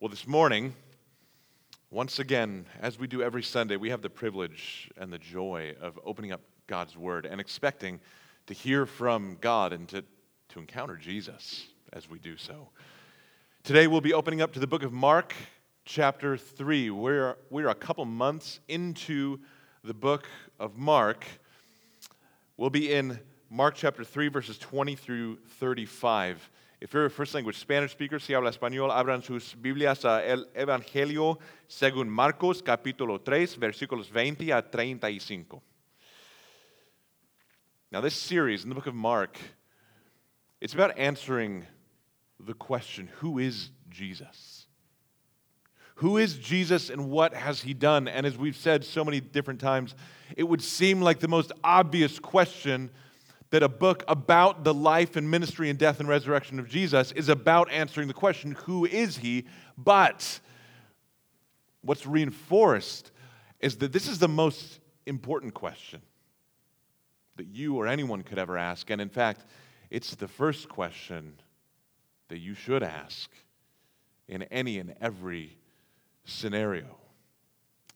Well, this morning, once again, as we do every Sunday, we have the privilege and the joy of opening up God's Word and expecting to hear from God and to, to encounter Jesus as we do so. Today, we'll be opening up to the book of Mark, chapter 3. We're, we're a couple months into the book of Mark. We'll be in Mark chapter 3, verses 20 through 35. If you're a first language Spanish speaker, si habla español, abran sus Biblias a el Evangelio según Marcos, capítulo 3, versículos 20 a 35. Now, this series in the book of Mark, it's about answering the question who is Jesus? Who is Jesus and what has he done? And as we've said so many different times, it would seem like the most obvious question that a book about the life and ministry and death and resurrection of Jesus is about answering the question, who is he? But what's reinforced is that this is the most important question that you or anyone could ever ask. And in fact, it's the first question that you should ask in any and every scenario.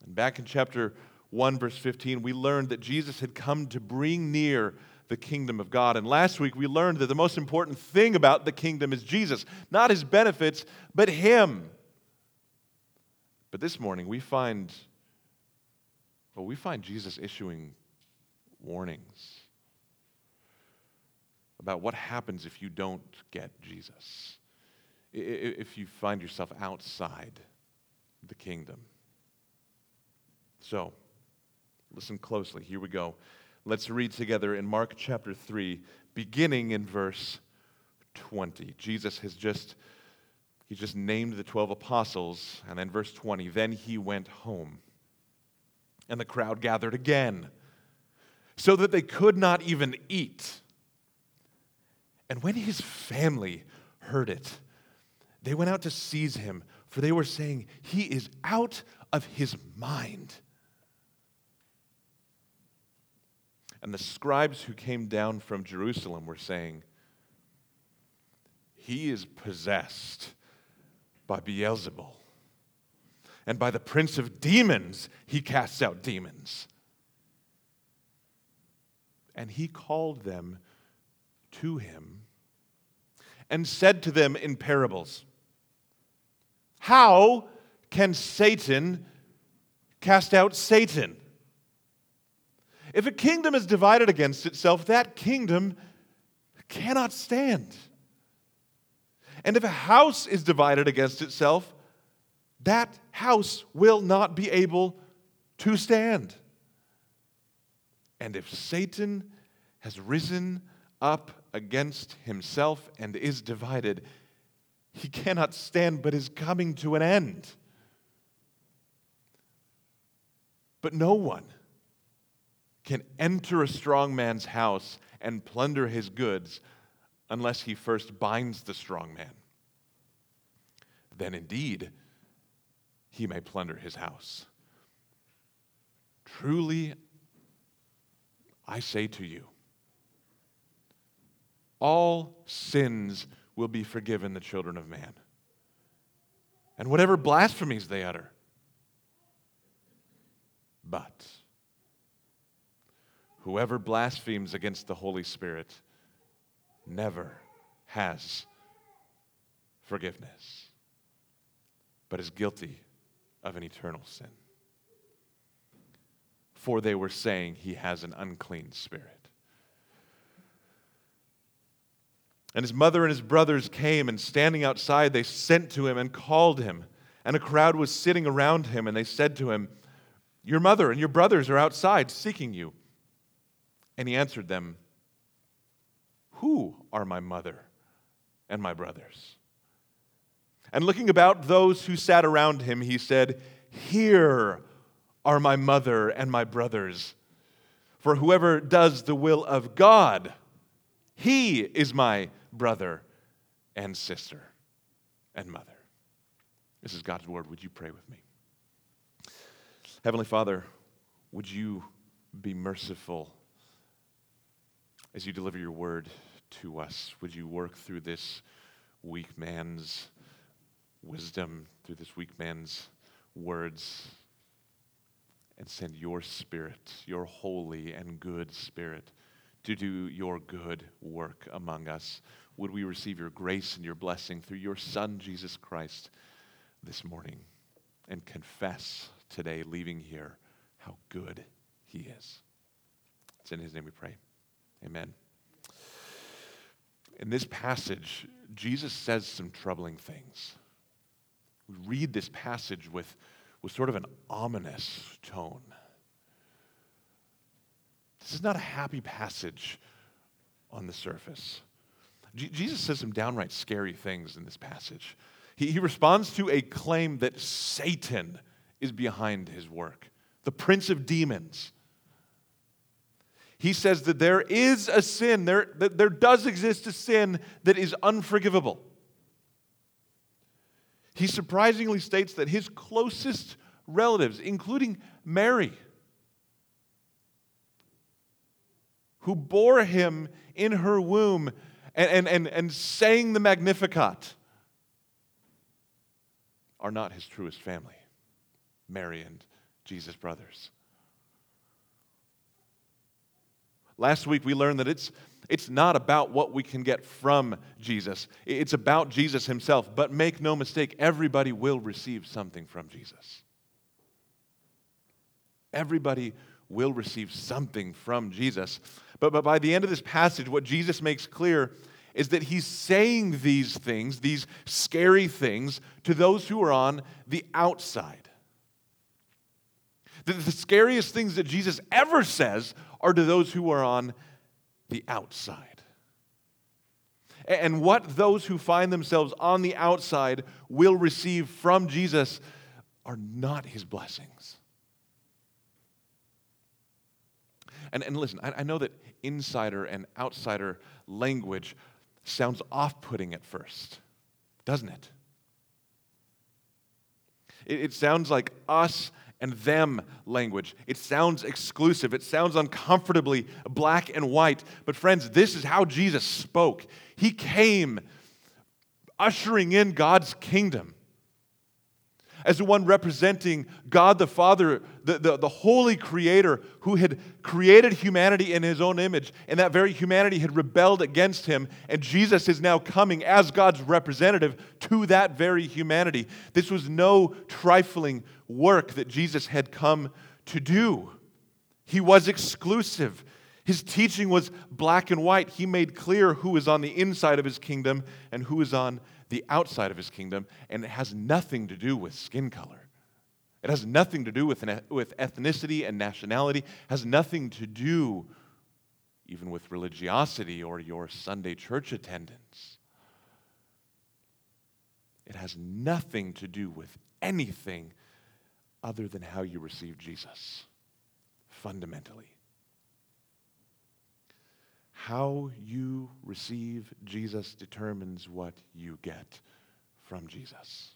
And back in chapter 1, verse 15, we learned that Jesus had come to bring near the kingdom of God. And last week we learned that the most important thing about the kingdom is Jesus, not his benefits, but him. But this morning we find well, we find Jesus issuing warnings about what happens if you don't get Jesus, if you find yourself outside the kingdom. So, listen closely. Here we go. Let's read together in Mark chapter 3, beginning in verse 20. Jesus has just he just named the 12 apostles and then verse 20, then he went home. And the crowd gathered again, so that they could not even eat. And when his family heard it, they went out to seize him, for they were saying, He is out of his mind. And the scribes who came down from Jerusalem were saying, He is possessed by Beelzebul. And by the prince of demons, he casts out demons. And he called them to him and said to them in parables, How can Satan cast out Satan? If a kingdom is divided against itself, that kingdom cannot stand. And if a house is divided against itself, that house will not be able to stand. And if Satan has risen up against himself and is divided, he cannot stand but is coming to an end. But no one can enter a strong man's house and plunder his goods unless he first binds the strong man. Then indeed, he may plunder his house. Truly, I say to you, all sins will be forgiven the children of man. And whatever blasphemies they utter. But Whoever blasphemes against the Holy Spirit never has forgiveness, but is guilty of an eternal sin. For they were saying he has an unclean spirit. And his mother and his brothers came, and standing outside, they sent to him and called him. And a crowd was sitting around him, and they said to him, Your mother and your brothers are outside seeking you. And he answered them, Who are my mother and my brothers? And looking about those who sat around him, he said, Here are my mother and my brothers. For whoever does the will of God, he is my brother and sister and mother. This is God's word. Would you pray with me? Heavenly Father, would you be merciful as you deliver your word to us, would you work through this weak man's wisdom through this weak man's words and send your spirit, your holy and good spirit, to do your good work among us. Would we receive your grace and your blessing through your Son, Jesus Christ, this morning and confess today, leaving here, how good he is. It's in his name we pray. Amen. In this passage, Jesus says some troubling things. We read this passage with, with sort of an ominous tone. This is not a happy passage on the surface. Jesus says some downright scary things in this passage. He, he responds to a claim that Satan is behind his work, the prince of demons. He says that there is a sin, there, that there does exist a sin that is unforgivable. He surprisingly states that his closest relatives, including Mary, who bore him in her womb and, and, and, and sang the Magnificat, are not his truest family, Mary and Jesus' brothers. Last week we learned that it's, it's not about what we can get from Jesus, it's about Jesus himself. But make no mistake, everybody will receive something from Jesus. Everybody will receive something from Jesus. But, but by the end of this passage, what Jesus makes clear is that he's saying these things, these scary things, to those who are on the outside. The, the scariest things that Jesus ever says are to those who are on the outside. And what those who find themselves on the outside will receive from Jesus are not his blessings. And, and listen, I, I know that insider and outsider language sounds off putting at first, doesn't it? it? It sounds like us and them language. It sounds exclusive. It sounds uncomfortably black and white. But, friends, this is how Jesus spoke. He came ushering in God's kingdom as the one representing God the Father, the, the, the, holy creator who had created humanity in his own image, and that very humanity had rebelled against him. And Jesus is now coming as God's representative to that very humanity. This was no trifling work that Jesus had come to do, he was exclusive. His teaching was black and white. He made clear who is on the inside of his kingdom and who is on the outside of his kingdom, and it has nothing to do with skin color. It has nothing to do with, with ethnicity and nationality, it has nothing to do even with religiosity or your Sunday church attendance. It has nothing to do with anything other than how you receive Jesus, fundamentally. How you receive Jesus determines what you get from Jesus.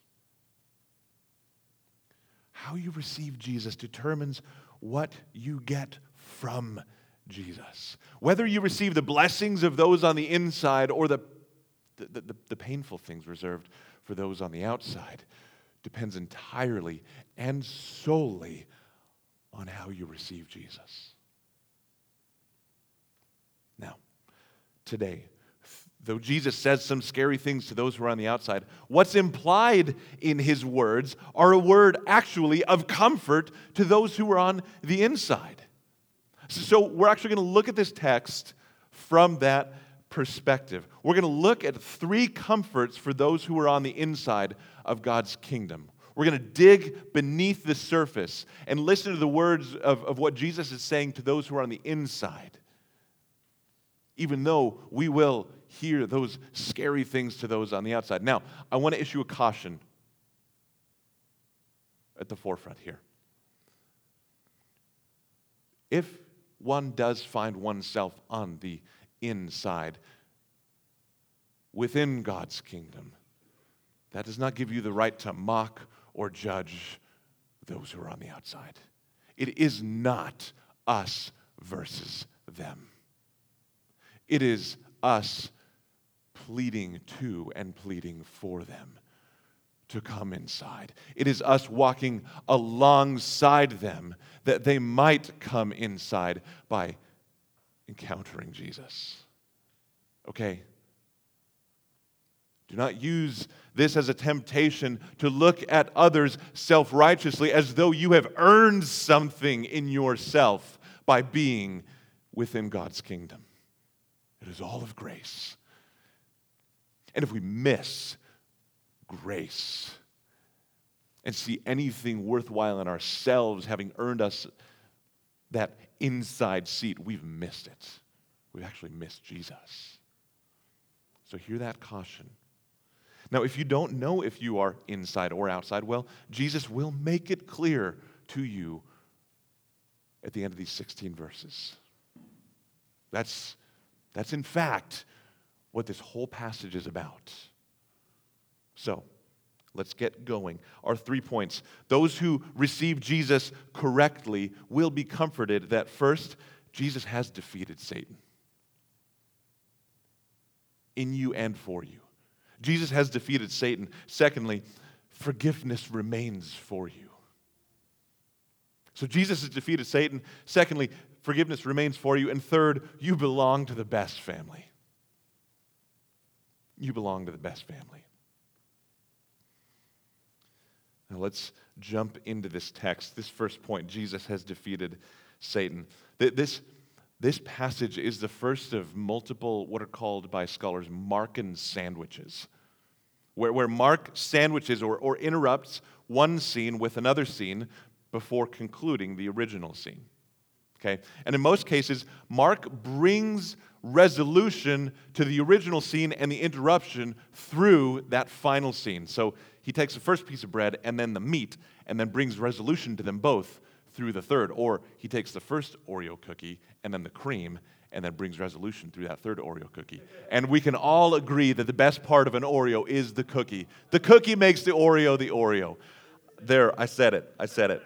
How you receive Jesus determines what you get from Jesus. Whether you receive the blessings of those on the inside or the, the, the, the, painful things reserved for those on the outside depends entirely and solely on how you receive Jesus. Now, today. Though Jesus says some scary things to those who are on the outside, what's implied in his words are a word actually of comfort to those who are on the inside. So we're actually going to look at this text from that perspective. We're going to look at three comforts for those who are on the inside of God's kingdom. We're going to dig beneath the surface and listen to the words of, of what Jesus is saying to those who are on the inside even though we will hear those scary things to those on the outside. Now, I want to issue a caution at the forefront here. If one does find oneself on the inside within God's kingdom, that does not give you the right to mock or judge those who are on the outside. It is not us versus them. It is us pleading to and pleading for them to come inside. It is us walking alongside them that they might come inside by encountering Jesus. Okay? Do not use this as a temptation to look at others self righteously as though you have earned something in yourself by being within God's kingdom. It is all of grace. And if we miss grace and see anything worthwhile in ourselves having earned us that inside seat, we've missed it. We've actually missed Jesus. So hear that caution. Now, if you don't know if you are inside or outside, well, Jesus will make it clear to you at the end of these 16 verses. That's, that's in fact what this whole passage is about. So, let's get going. Our three points. Those who receive Jesus correctly will be comforted that first, Jesus has defeated Satan in you and for you. Jesus has defeated Satan. Secondly, forgiveness remains for you. So Jesus has defeated Satan. Secondly, forgiveness remains for you. And third, you belong to the best family. You belong to the best family. Now let's jump into this text. This first point Jesus has defeated Satan. This this passage is the first of multiple, what are called by scholars, Markan sandwiches, where, where Mark sandwiches or, or interrupts one scene with another scene before concluding the original scene. Okay? And in most cases, Mark brings resolution to the original scene and the interruption through that final scene. So he takes the first piece of bread and then the meat and then brings resolution to them both through the third. Or he takes the first Oreo cookie and then the cream and then brings resolution through that third Oreo cookie. And we can all agree that the best part of an Oreo is the cookie. The cookie makes the Oreo the Oreo. There, I said it. I said it.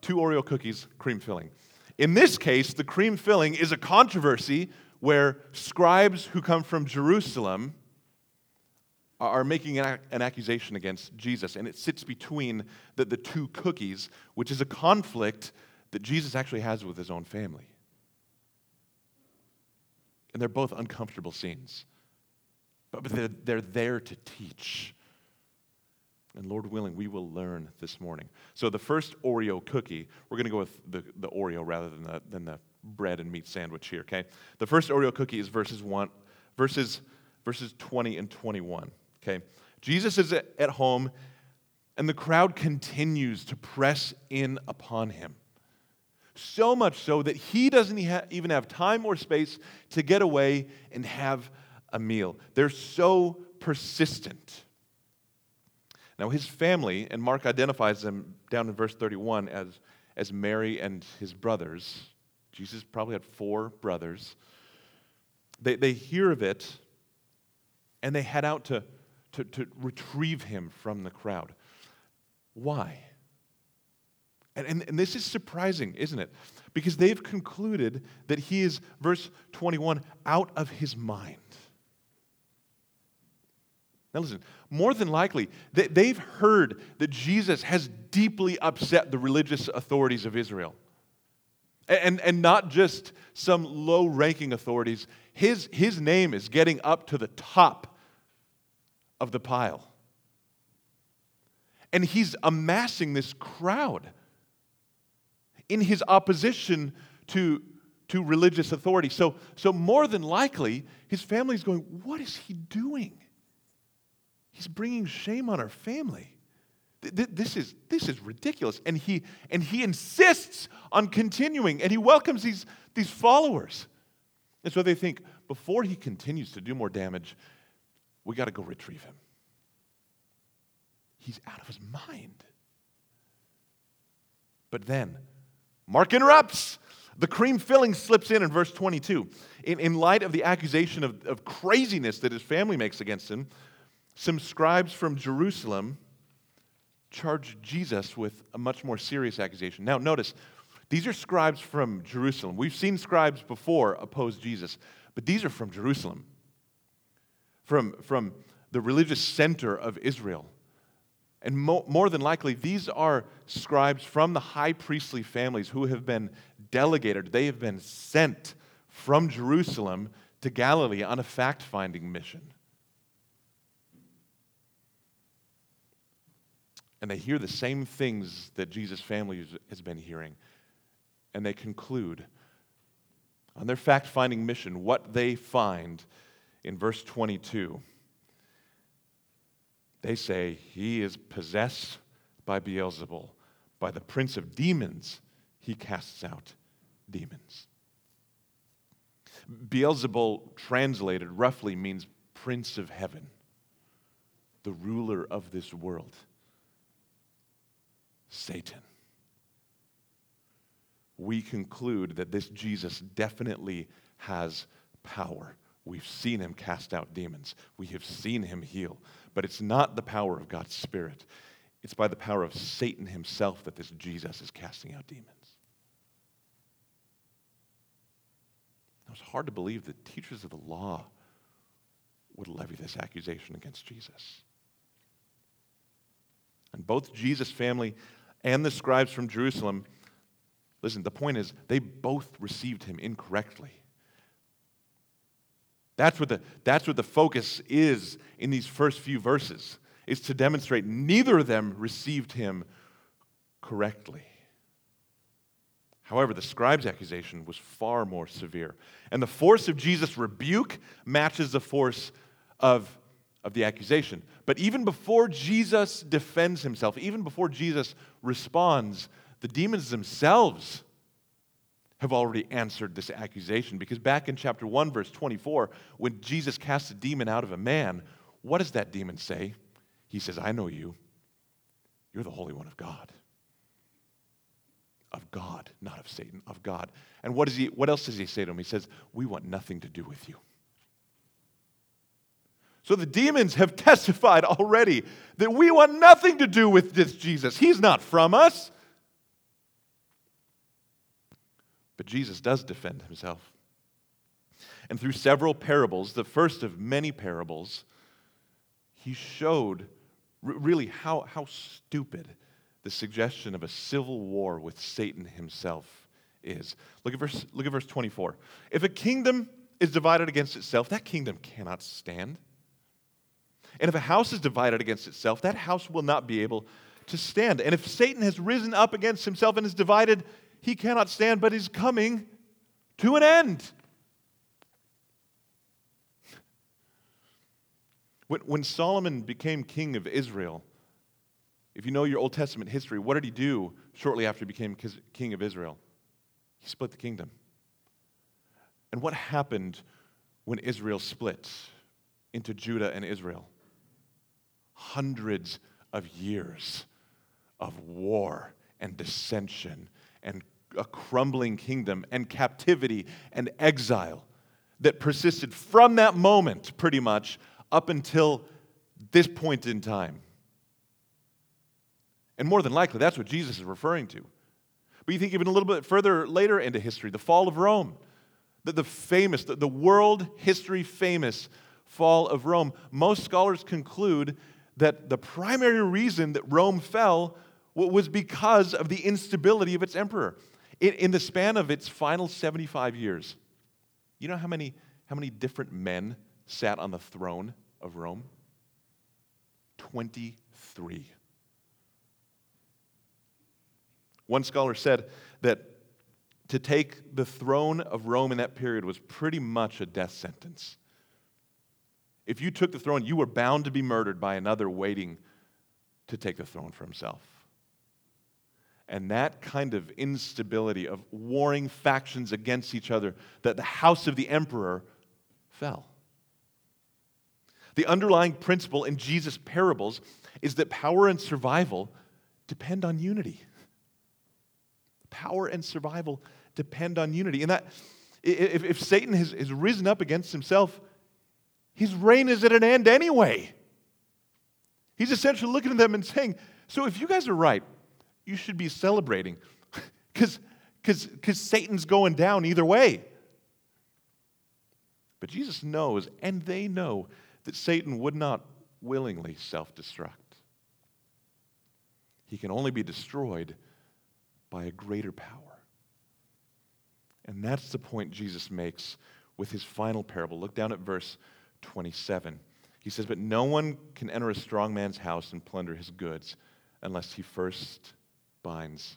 Two Oreo cookies, cream filling. In this case, the cream filling is a controversy where scribes who come from Jerusalem are making an, accusation against Jesus, and it sits between the, the two cookies, which is a conflict that Jesus actually has with his own family. And they're both uncomfortable scenes, but, but they're, they're there to teach. And Lord willing, we will learn this morning. So, the first Oreo cookie, we're going to go with the, the Oreo rather than the, than the bread and meat sandwich here, okay? The first Oreo cookie is verses, one, verses, verses 20 and 21. Okay? Jesus is at home, and the crowd continues to press in upon him. So much so that he doesn't even have time or space to get away and have a meal. They're so persistent. Now, his family, and Mark identifies them down in verse 31 as, as Mary and his brothers. Jesus probably had four brothers. They, they hear of it and they head out to to, to retrieve him from the crowd. Why? And, and, and, this is surprising, isn't it? Because they've concluded that he is, verse 21, out of his mind. Now, listen, more than likely, they've heard that Jesus has deeply upset the religious authorities of Israel. And, and not just some low ranking authorities. His, his name is getting up to the top of the pile. And he's amassing this crowd in his opposition to, to religious authority. So, so, more than likely, his family's going, What is he doing? He's bringing shame on our family. This is, this is ridiculous. And he, and he insists on continuing, and he welcomes these, these followers. And so they think, before he continues to do more damage, we got to go retrieve him. He's out of his mind. But then, Mark interrupts. The cream filling slips in in verse 22. In, in light of the accusation of, of craziness that his family makes against him, some scribes from Jerusalem charge Jesus with a much more serious accusation. Now, notice, these are scribes from Jerusalem. We've seen scribes before oppose Jesus, but these are from Jerusalem from, from the religious center of Israel. And mo- more than likely, these are scribes from the high priestly families who have been delegated, they have been sent from Jerusalem to Galilee on a fact finding mission. And they hear the same things that Jesus' family has been hearing. And they conclude on their fact finding mission what they find in verse 22. They say, He is possessed by Beelzebul. By the prince of demons, he casts out demons. Beelzebul, translated roughly, means prince of heaven, the ruler of this world. Satan. We conclude that this Jesus definitely has power. We've seen him cast out demons, we have seen him heal. But it's not the power of God's Spirit, it's by the power of Satan himself that this Jesus is casting out demons. It was hard to believe that teachers of the law would levy this accusation against Jesus. And both Jesus' family and the scribes from Jerusalem, listen, the point is they both received him incorrectly. That's what the, that's what the focus is in these first few verses, is to demonstrate neither of them received him correctly. However, the scribe's accusation was far more severe. And the force of Jesus' rebuke matches the force of, of the accusation. But even before Jesus defends himself, even before Jesus responds, the demons themselves have already answered this accusation. Because back in chapter 1, verse 24, when Jesus casts a demon out of a man, what does that demon say? He says, I know you. You're the Holy One of God. Of God, not of Satan, of God. And what, is he, what else does he say to him? He says, We want nothing to do with you. So the demons have testified already that we want nothing to do with this Jesus. He's not from us. But Jesus does defend himself. And through several parables, the first of many parables, he showed really how, how stupid the suggestion of a civil war with Satan himself is. Look at, verse, look at verse 24. If a kingdom is divided against itself, that kingdom cannot stand. And if a house is divided against itself, that house will not be able to stand. And if Satan has risen up against himself and is divided, he cannot stand, but is coming to an end. When, Solomon became king of Israel, if you know your Old Testament history, what did he do shortly after he became king of Israel? He split the kingdom. And what happened when Israel split into Judah and Israel? Hundreds of years of war and dissension and a crumbling kingdom and captivity and exile that persisted from that moment, pretty much, up until this point in time. And more than likely, that's what Jesus is referring to. But you think even a little bit further later into history, the fall of Rome, the, the famous, the, the world history famous fall of Rome. Most scholars conclude that the primary reason that Rome fell was because of the instability of its emperor. In, in the span of its final 75 years, you know how many, how many different men sat on the throne of Rome? 23. One scholar said that to take the throne of Rome in that period was pretty much a death sentence. If you took the throne, you were bound to be murdered by another waiting to take the throne for himself. And that kind of instability of warring factions against each other, that the house of the emperor fell. The underlying principle in Jesus' parables is that power and survival depend on unity. Power and survival depend on unity. And that if, if Satan has, has risen up against himself, his reign is at an end anyway. He's essentially looking at them and saying, So if you guys are right, you should be celebrating because Satan's going down either way. But Jesus knows, and they know, that Satan would not willingly self destruct. He can only be destroyed by a greater power. And that's the point Jesus makes with his final parable. Look down at verse 27. He says, But no one can enter a strong man's house and plunder his goods unless he first binds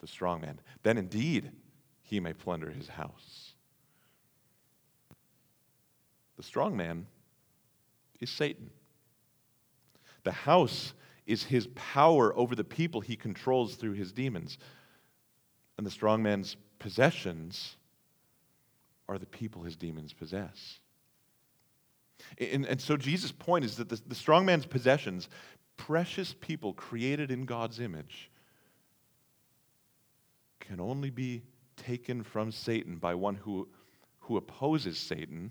the strong man. Then indeed he may plunder his house. The strong man is Satan. The house is his power over the people he controls through his demons. And the strong man's possessions are the people his demons possess. And, and so Jesus' point is that the, the strong man's possessions, precious people created in God's image, can only be taken from Satan by one who, who opposes Satan,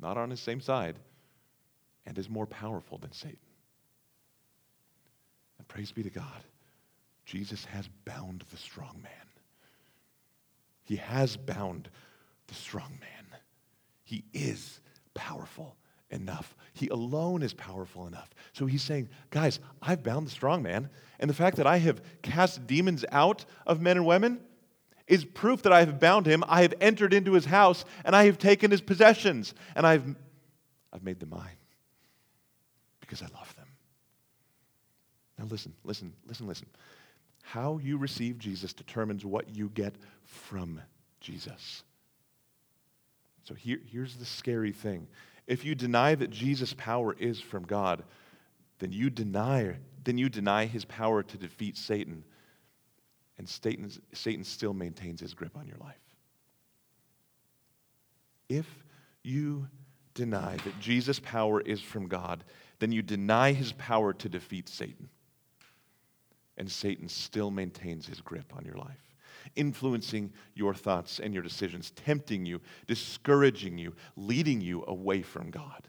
not on his same side, and is more powerful than Satan. And praise be to God, Jesus has bound the strong man. He has bound the strong man. He is powerful enough. He alone is powerful enough. So he's saying, guys, I've bound the strong man. And the fact that I have cast demons out of men and women is proof that I have bound him. I have entered into his house and I have taken his possessions and I've, I've made them mine because I love them. Now, listen, listen, listen, listen. How you receive Jesus determines what you get from Jesus. So here, here's the scary thing. If you deny that Jesus' power is from God, then you deny, then you deny his power to defeat Satan, and Satan, Satan still maintains his grip on your life. If you deny that Jesus' power is from God, then you deny his power to defeat Satan and Satan still maintains his grip on your life, influencing your thoughts and your decisions, tempting you, discouraging you, leading you away from God.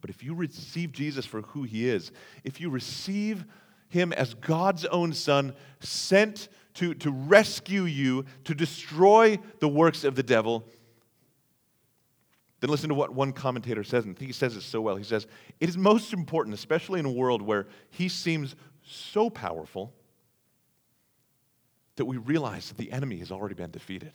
But if you receive Jesus for who he is, if you receive him as God's own son, sent to, to rescue you, to destroy the works of the devil, then listen to what one commentator says, and he says it so well. He says, It is most important, especially in a world where he seems so powerful, that we realize that the enemy has already been defeated.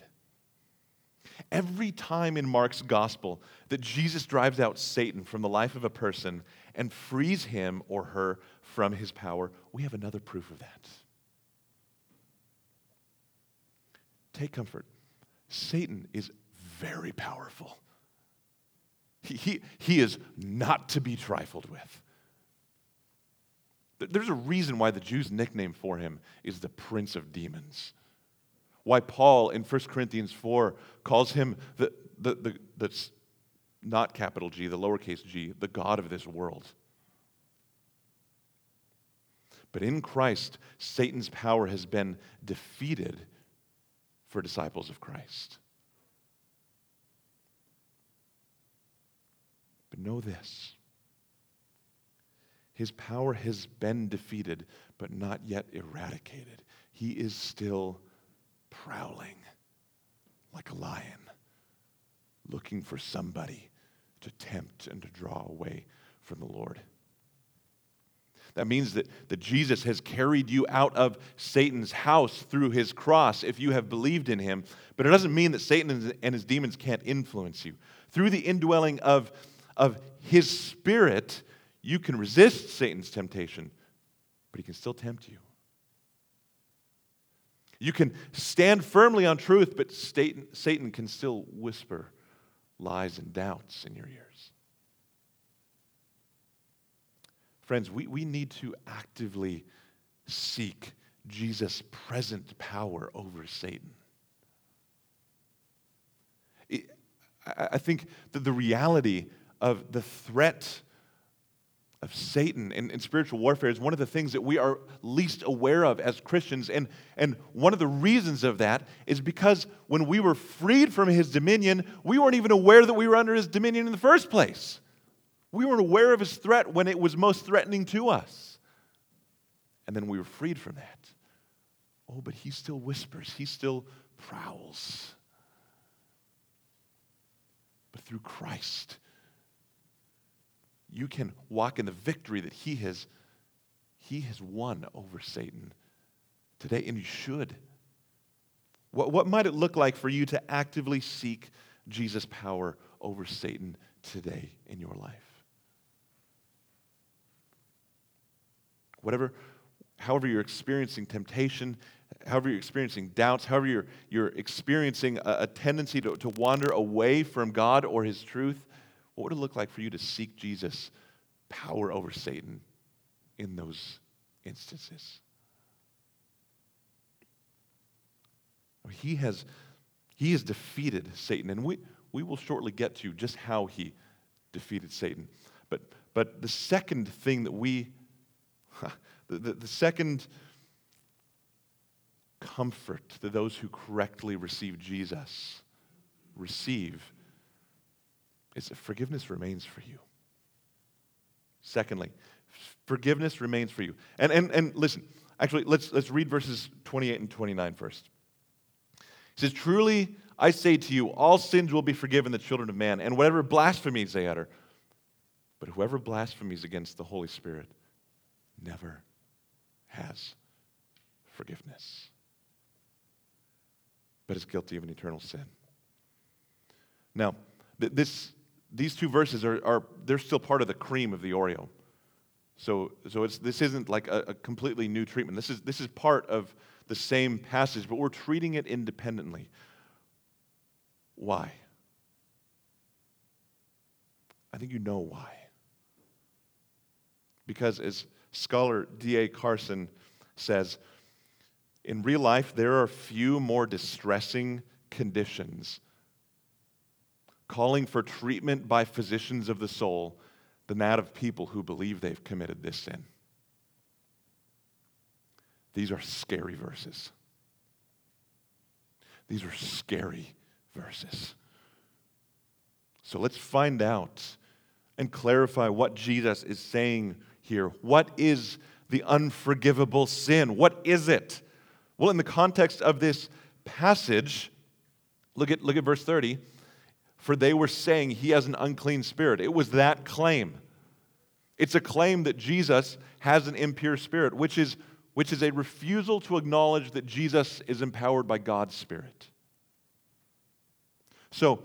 Every time in Mark's gospel that Jesus drives out Satan from the life of a person and frees him or her from his power, we have another proof of that. Take comfort. Satan is very powerful. He, he, he is not to be trifled with. There's a reason why the Jews' nickname for him is the Prince of Demons. Why Paul in 1 Corinthians 4 calls him the, the, the, the not capital G, the lowercase g, the God of this world. But in Christ, Satan's power has been defeated for disciples of Christ. But know this his power has been defeated, but not yet eradicated. He is still prowling like a lion, looking for somebody to tempt and to draw away from the Lord. That means that, that Jesus has carried you out of Satan's house through his cross if you have believed in him. But it doesn't mean that Satan and his demons can't influence you. Through the indwelling of of his spirit, you can resist Satan's temptation, but he can still tempt you. You can stand firmly on truth, but Satan, Satan can still whisper lies and doubts in your ears. Friends, we, we need to actively seek Jesus' present power over Satan. I think that the reality of the threat of Satan in, in, spiritual warfare is one of the things that we are least aware of as Christians. And, and one of the reasons of that is because when we were freed from his dominion, we weren't even aware that we were under his dominion in the first place. We weren't aware of his threat when it was most threatening to us. And then we were freed from that. Oh, but he still whispers, he still prowls. but through Christ. You can walk in the victory that he has, he has won over Satan today, and you should. What, what might it look like for you to actively seek Jesus' power over Satan today in your life? Whatever, however you're experiencing temptation, however you're experiencing doubts, however you're, you're experiencing a, a tendency to, to wander away from God or His truth, what would it look like for you to seek Jesus' power over Satan in those instances? He has, he has defeated Satan, and we, we will shortly get to just how he defeated Satan. But, but the second thing that we, the, the, the second comfort that those who correctly receive Jesus receive is that forgiveness remains for you. Secondly, forgiveness remains for you. And, and, and listen, actually, let's, let's read verses 28 and 29 first. He says, Truly, I say to you, all sins will be forgiven the children of man, and whatever blasphemies they utter. But whoever blasphemies against the Holy Spirit never has forgiveness, but is guilty of an eternal sin. Now, this, these two verses are, are they're still part of the cream of the Oreo. So, so it's, this isn't like a, a completely new treatment. This is, this is part of the same passage, but we're treating it independently. Why? I think you know why. Because as scholar D.A. Carson says, in real life, there are few more distressing conditions calling for treatment by physicians of the soul than that of people who believe they've committed this sin. These are scary verses. These are scary verses. So let's find out and clarify what Jesus is saying here. What is the unforgivable sin? What is it? Well, in the context of this passage, look at, look at verse 30 for they were saying he has an unclean spirit. It was that claim. It's a claim that Jesus has an impure spirit, which is, which is a refusal to acknowledge that Jesus is empowered by God's Spirit. So,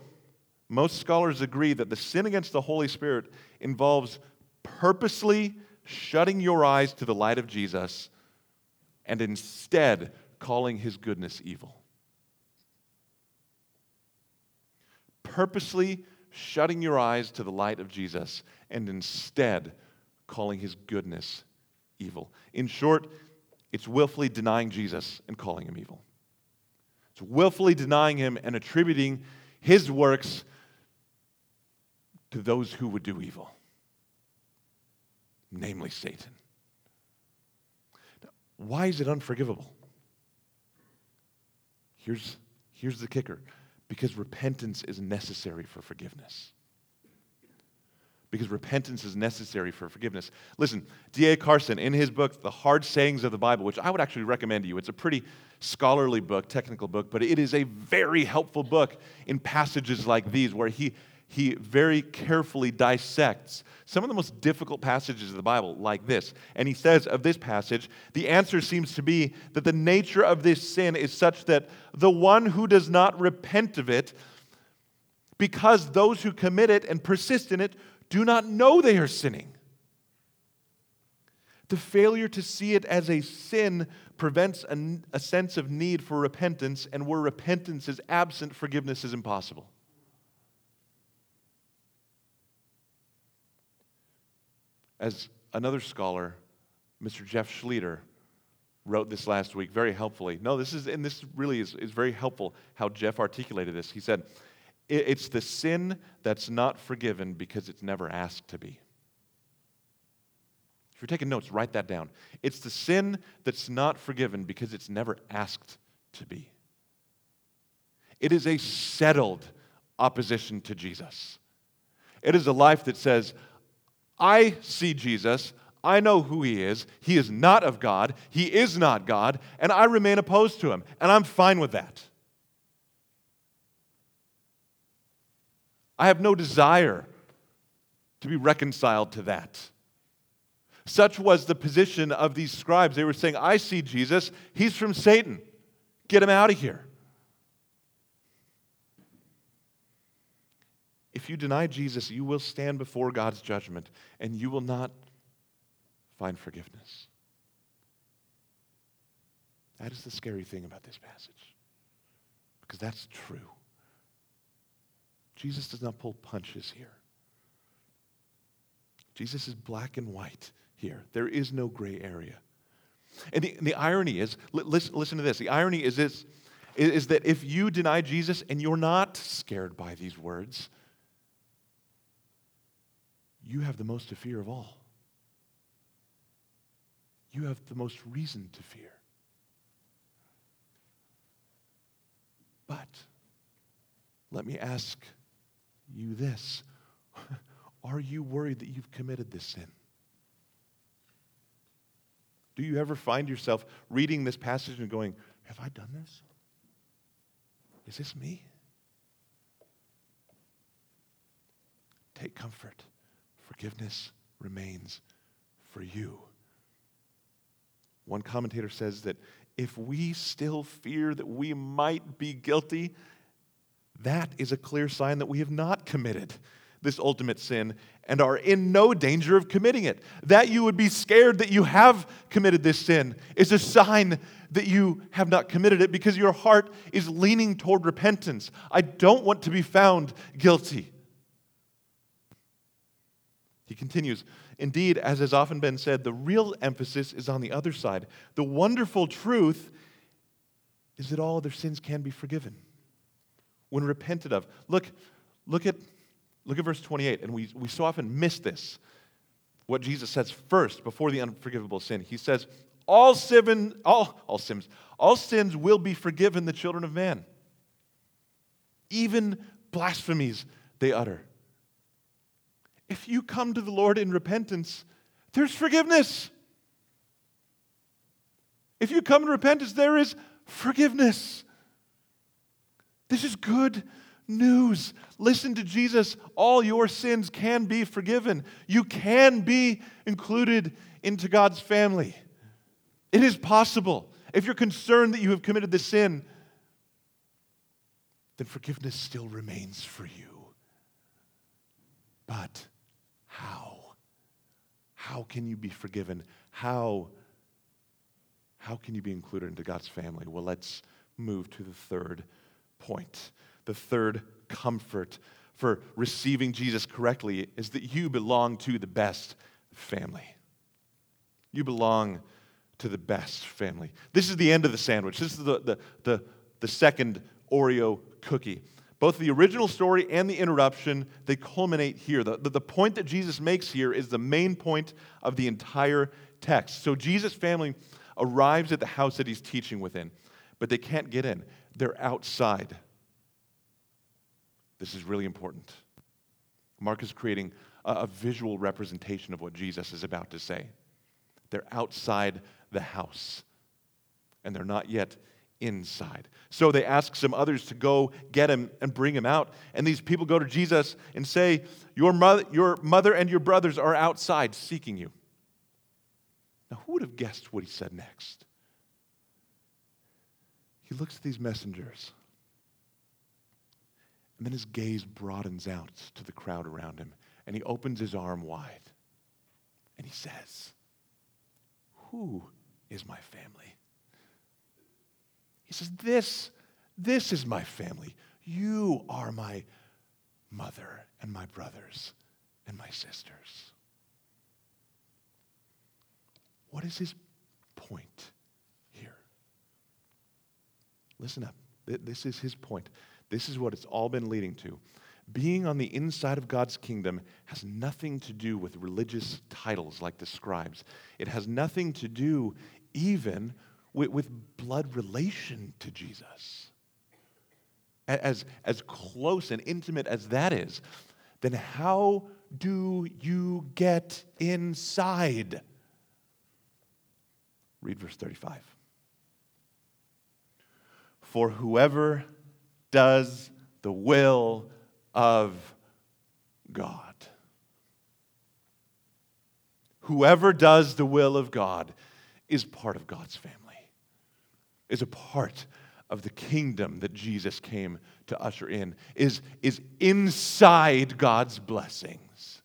most scholars agree that the sin against the Holy Spirit involves purposely shutting your eyes to the light of Jesus and instead calling his goodness evil. Purposely shutting your eyes to the light of Jesus and instead calling his goodness evil. In short, it's willfully denying Jesus and calling him evil. It's willfully denying him and attributing his works to those who would do evil, namely Satan. Now, why is it unforgivable? Here's, here's the kicker because repentance is necessary for forgiveness. Because repentance is necessary for forgiveness. Listen, D.A. Carson, in his book, The Hard Sayings of the Bible, which I would actually recommend to you, it's a pretty scholarly book, technical book, but it is a very helpful book in passages like these where he he very carefully dissects some of the most difficult passages of the Bible, like this. And he says of this passage, the answer seems to be that the nature of this sin is such that the one who does not repent of it, because those who commit it and persist in it do not know they are sinning. The failure to see it as a sin prevents a, a sense of need for repentance, and where repentance is absent, forgiveness is impossible. As another scholar, Mr. Jeff Schlueter, wrote this last week very helpfully. No, this is, and this really is, is very helpful how Jeff articulated this. He said, It's the sin that's not forgiven because it's never asked to be. If you're taking notes, write that down. It's the sin that's not forgiven because it's never asked to be. It is a settled opposition to Jesus. It is a life that says, I see Jesus. I know who he is. He is not of God. He is not God. And I remain opposed to him. And I'm fine with that. I have no desire to be reconciled to that. Such was the position of these scribes. They were saying, I see Jesus. He's from Satan. Get him out of here. If you deny Jesus, you will stand before God's judgment and you will not find forgiveness. That is the scary thing about this passage, because that's true. Jesus does not pull punches here. Jesus is black and white here. There is no gray area. And the, the irony is listen, listen to this the irony is this is that if you deny Jesus and you're not scared by these words, you have the most to fear of all. You have the most reason to fear. But let me ask you this Are you worried that you've committed this sin? Do you ever find yourself reading this passage and going, Have I done this? Is this me? Take comfort. Forgiveness remains for you. One commentator says that if we still fear that we might be guilty, that is a clear sign that we have not committed this ultimate sin and are in no danger of committing it. That you would be scared that you have committed this sin is a sign that you have not committed it because your heart is leaning toward repentance. I don't want to be found guilty. He continues, Indeed, as has often been said, the real emphasis is on the other side. The wonderful truth is that all other sins can be forgiven when repented of. Look, look at, look at verse 28, and we, we so often miss this. What Jesus says first before the unforgivable sin. He says, all, sin, all, all sins, all sins will be forgiven the children of man. Even blasphemies they utter. If you come to the Lord in repentance, there's forgiveness. If you come in repentance, there is forgiveness. This is good news. Listen to Jesus. All your sins can be forgiven. You can be included into God's family. It is possible. If you're concerned that you have committed the sin, then forgiveness still remains for you. But how? How can you be forgiven? How, how can you be included into God's family? Well, let's move to the third point. The third comfort for receiving Jesus correctly is that you belong to the best family. You belong to the best family. This is the end of the sandwich. This is the, the, the, the second Oreo cookie. Both the original story and the interruption, they culminate here. The, the, the, point that Jesus makes here is the main point of the entire text. So Jesus' family arrives at the house that he's teaching within, but they can't get in. They're outside. This is really important. Mark is creating a, a visual representation of what Jesus is about to say. They're outside the house, and they're not yet inside. So they ask some others to go get him and bring him out. And these people go to Jesus and say, Your mother, your mother and your brothers are outside seeking you. Now, who would have guessed what he said next? He looks at these messengers, and then his gaze broadens out to the crowd around him, and he opens his arm wide, and he says, Who is my family? He says, This, this is my family. You are my mother and my brothers and my sisters. What is his point here? Listen up. This is his point. This is what it's all been leading to. Being on the inside of God's kingdom has nothing to do with religious titles like the scribes. It has nothing to do even with, with blood relation to Jesus, as, as close and intimate as that is, then how do you get inside? Read verse 35. For whoever does the will of God. Whoever does the will of God is part of God's family, is a part of the kingdom that Jesus came to usher in, is, is inside God's blessings.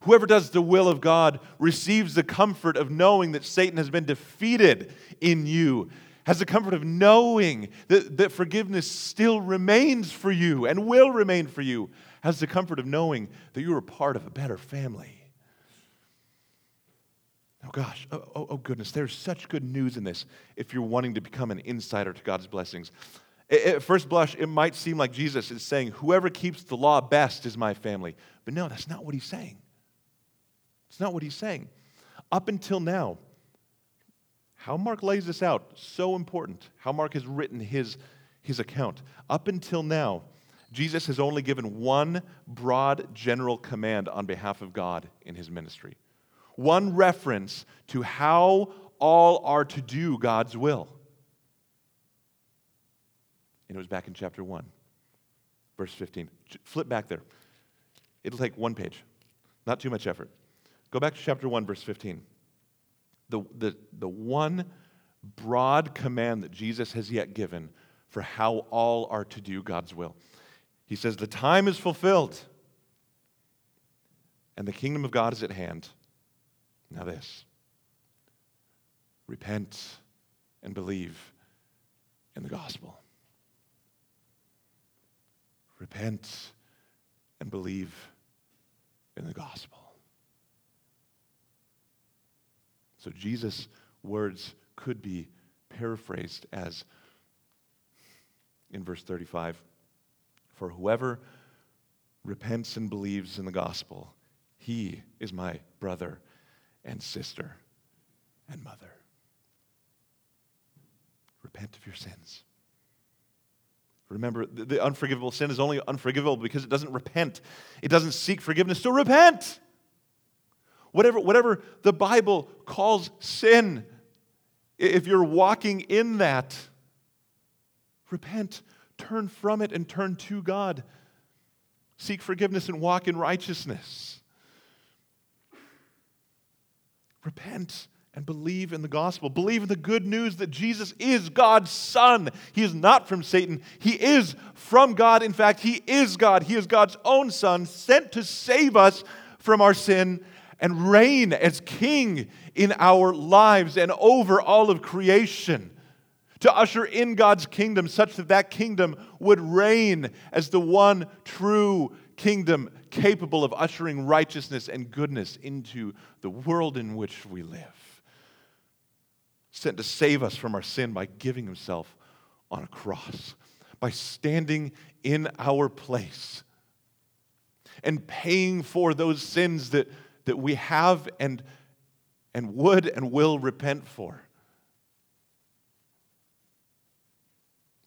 Whoever does the will of God receives the comfort of knowing that Satan has been defeated in you, has the comfort of knowing that, that forgiveness still remains for you and will remain for you, has the comfort of knowing that you are part of a better family. Oh gosh, oh, oh, oh, goodness, there's such good news in this if you're wanting to become an insider to God's blessings. At first blush, it might seem like Jesus is saying, Whoever keeps the law best is my family. But no, that's not what he's saying. It's not what he's saying. Up until now, how Mark lays this out, so important. How Mark has written his, his account. Up until now, Jesus has only given one broad general command on behalf of God in his ministry one reference to how all are to do God's will. And it was back in chapter 1, verse 15. Flip back there. It'll take one page, not too much effort. Go back to chapter 1, verse 15. The, the, the one broad command that Jesus has yet given for how all are to do God's will. He says, The time is fulfilled, and the kingdom of God is at hand. Now, this repent and believe in the gospel. Repent and believe in the gospel. So, Jesus' words could be paraphrased as in verse 35 For whoever repents and believes in the gospel, he is my brother and sister and mother. Repent of your sins. Remember, the unforgivable sin is only unforgivable because it doesn't repent. It doesn't seek forgiveness. So repent. Whatever, whatever the Bible calls sin, if you're walking in that, repent, turn from it, and turn to God. Seek forgiveness and walk in righteousness. Repent and believe in the gospel. Believe in the good news that Jesus is God's Son. He is not from Satan. He is from God. In fact, He is God. He is God's own Son, sent to save us from our sin and reign as King in our lives and over all of creation. To usher in God's kingdom such that that kingdom would reign as the one true kingdom capable of ushering righteousness and goodness into the world in which we live. Sent to save us from our sin by giving himself on a cross, by standing in our place and paying for those sins that, that we have and, and would and will repent for.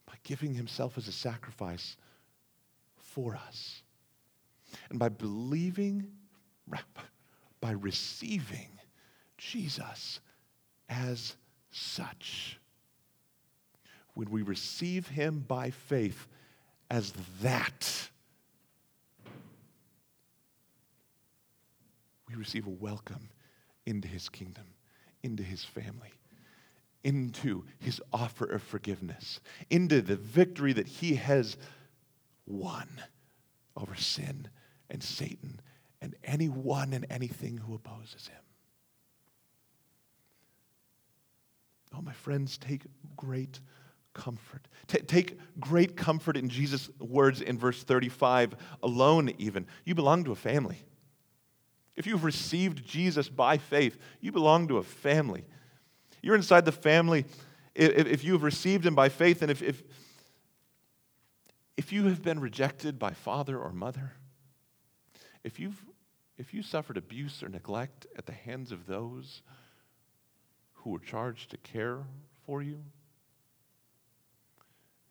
By giving himself as a sacrifice for us. And by believing, by receiving Jesus as such, when we receive him by faith as that, we receive a welcome into his kingdom, into his family, into his offer of forgiveness, into the victory that he has won over sin and Satan and anyone and anything who opposes him. Oh, my friends, take great comfort. T- take great comfort in Jesus' words in verse 35 alone, even. You belong to a family. If you've received Jesus by faith, you belong to a family. You're inside the family if, you have received him by faith, and if, if, if you have been rejected by father or mother, if you've if you suffered abuse or neglect at the hands of those who were charged to care for you,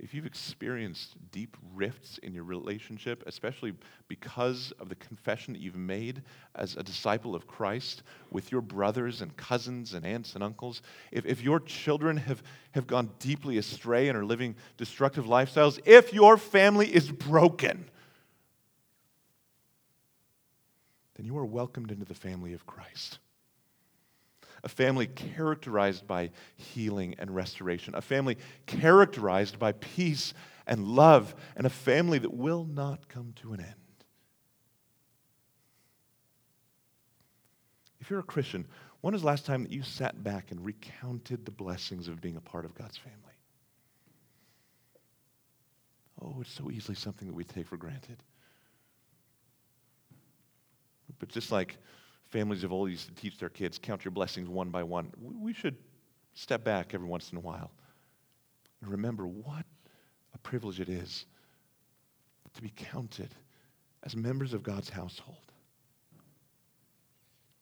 if you've experienced deep rifts in your relationship, especially because of the confession that you've made as a disciple of Christ with your brothers and cousins and aunts and uncles, if, if your children have, have gone deeply astray and are living destructive lifestyles, if your family is broken, then you are welcomed into the family of Christ. A family characterized by healing and restoration, a family characterized by peace and love, and a family that will not come to an end. If you're a Christian, when was the last time that you sat back and recounted the blessings of being a part of God's family? Oh, it's so easily something that we take for granted. But just like families of old used to teach their kids, count your blessings one by one, we should step back every once in a while and remember what a privilege it is to be counted as members of God's household.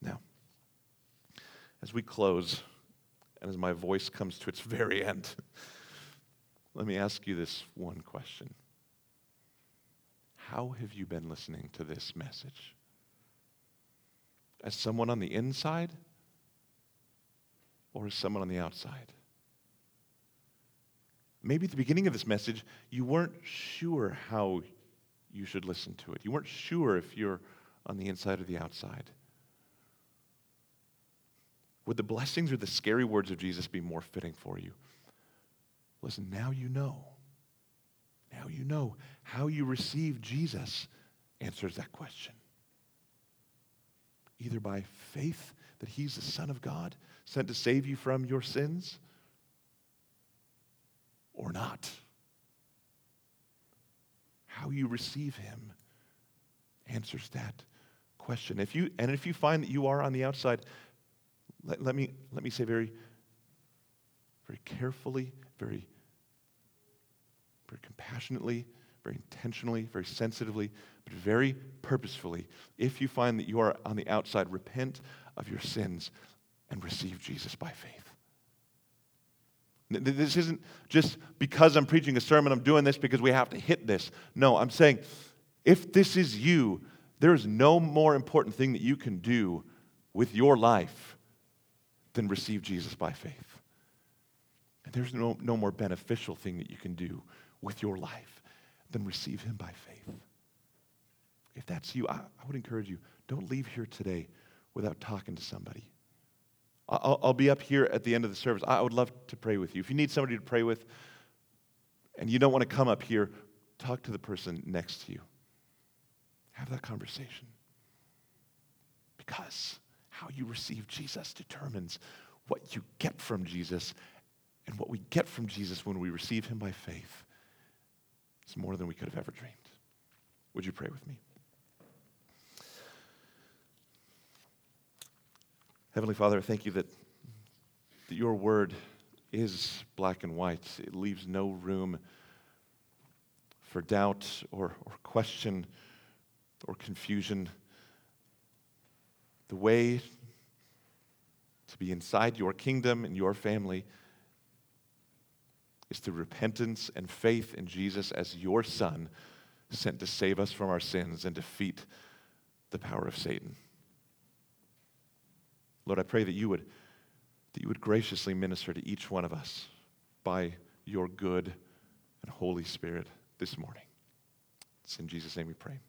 Now, as we close, and as my voice comes to its very end, let me ask you this one question How have you been listening to this message? As someone on the inside or as someone on the outside? Maybe at the beginning of this message, you weren't sure how you should listen to it. You weren't sure if you're on the inside or the outside. Would the blessings or the scary words of Jesus be more fitting for you? Listen, now you know. Now you know how you receive Jesus answers that question. Either by faith that he's the Son of God, sent to save you from your sins, or not. How you receive him answers that question. If you, and if you find that you are on the outside, let, let, me, let me say very, very carefully, very, very compassionately, very intentionally, very sensitively, but very purposefully. If you find that you are on the outside, repent of your sins and receive Jesus by faith. This isn't just because I'm preaching a sermon, I'm doing this because we have to hit this. No, I'm saying if this is you, there is no more important thing that you can do with your life than receive Jesus by faith. And there's no, no more beneficial thing that you can do with your life than receive Him by faith. If that's you, I, I would encourage you don't leave here today without talking to somebody. I'll, I'll, be up here at the end of the service. I would love to pray with you. If you need somebody to pray with and you don't want to come up here, talk to the person next to you. Have that conversation. Because how you receive Jesus determines what you get from Jesus. And what we get from Jesus when we receive him by faith is more than we could have ever dreamed. Would you pray with me? Heavenly Father, I thank you that, that your word is black and white. It leaves no room for doubt or, or question or confusion. The way to be inside your kingdom and your family is through repentance and faith in Jesus as your Son, sent to save us from our sins and defeat the power of Satan. Lord, I pray that you would, that you would graciously minister to each one of us by your good and Holy Spirit this morning. It's in Jesus' name we pray.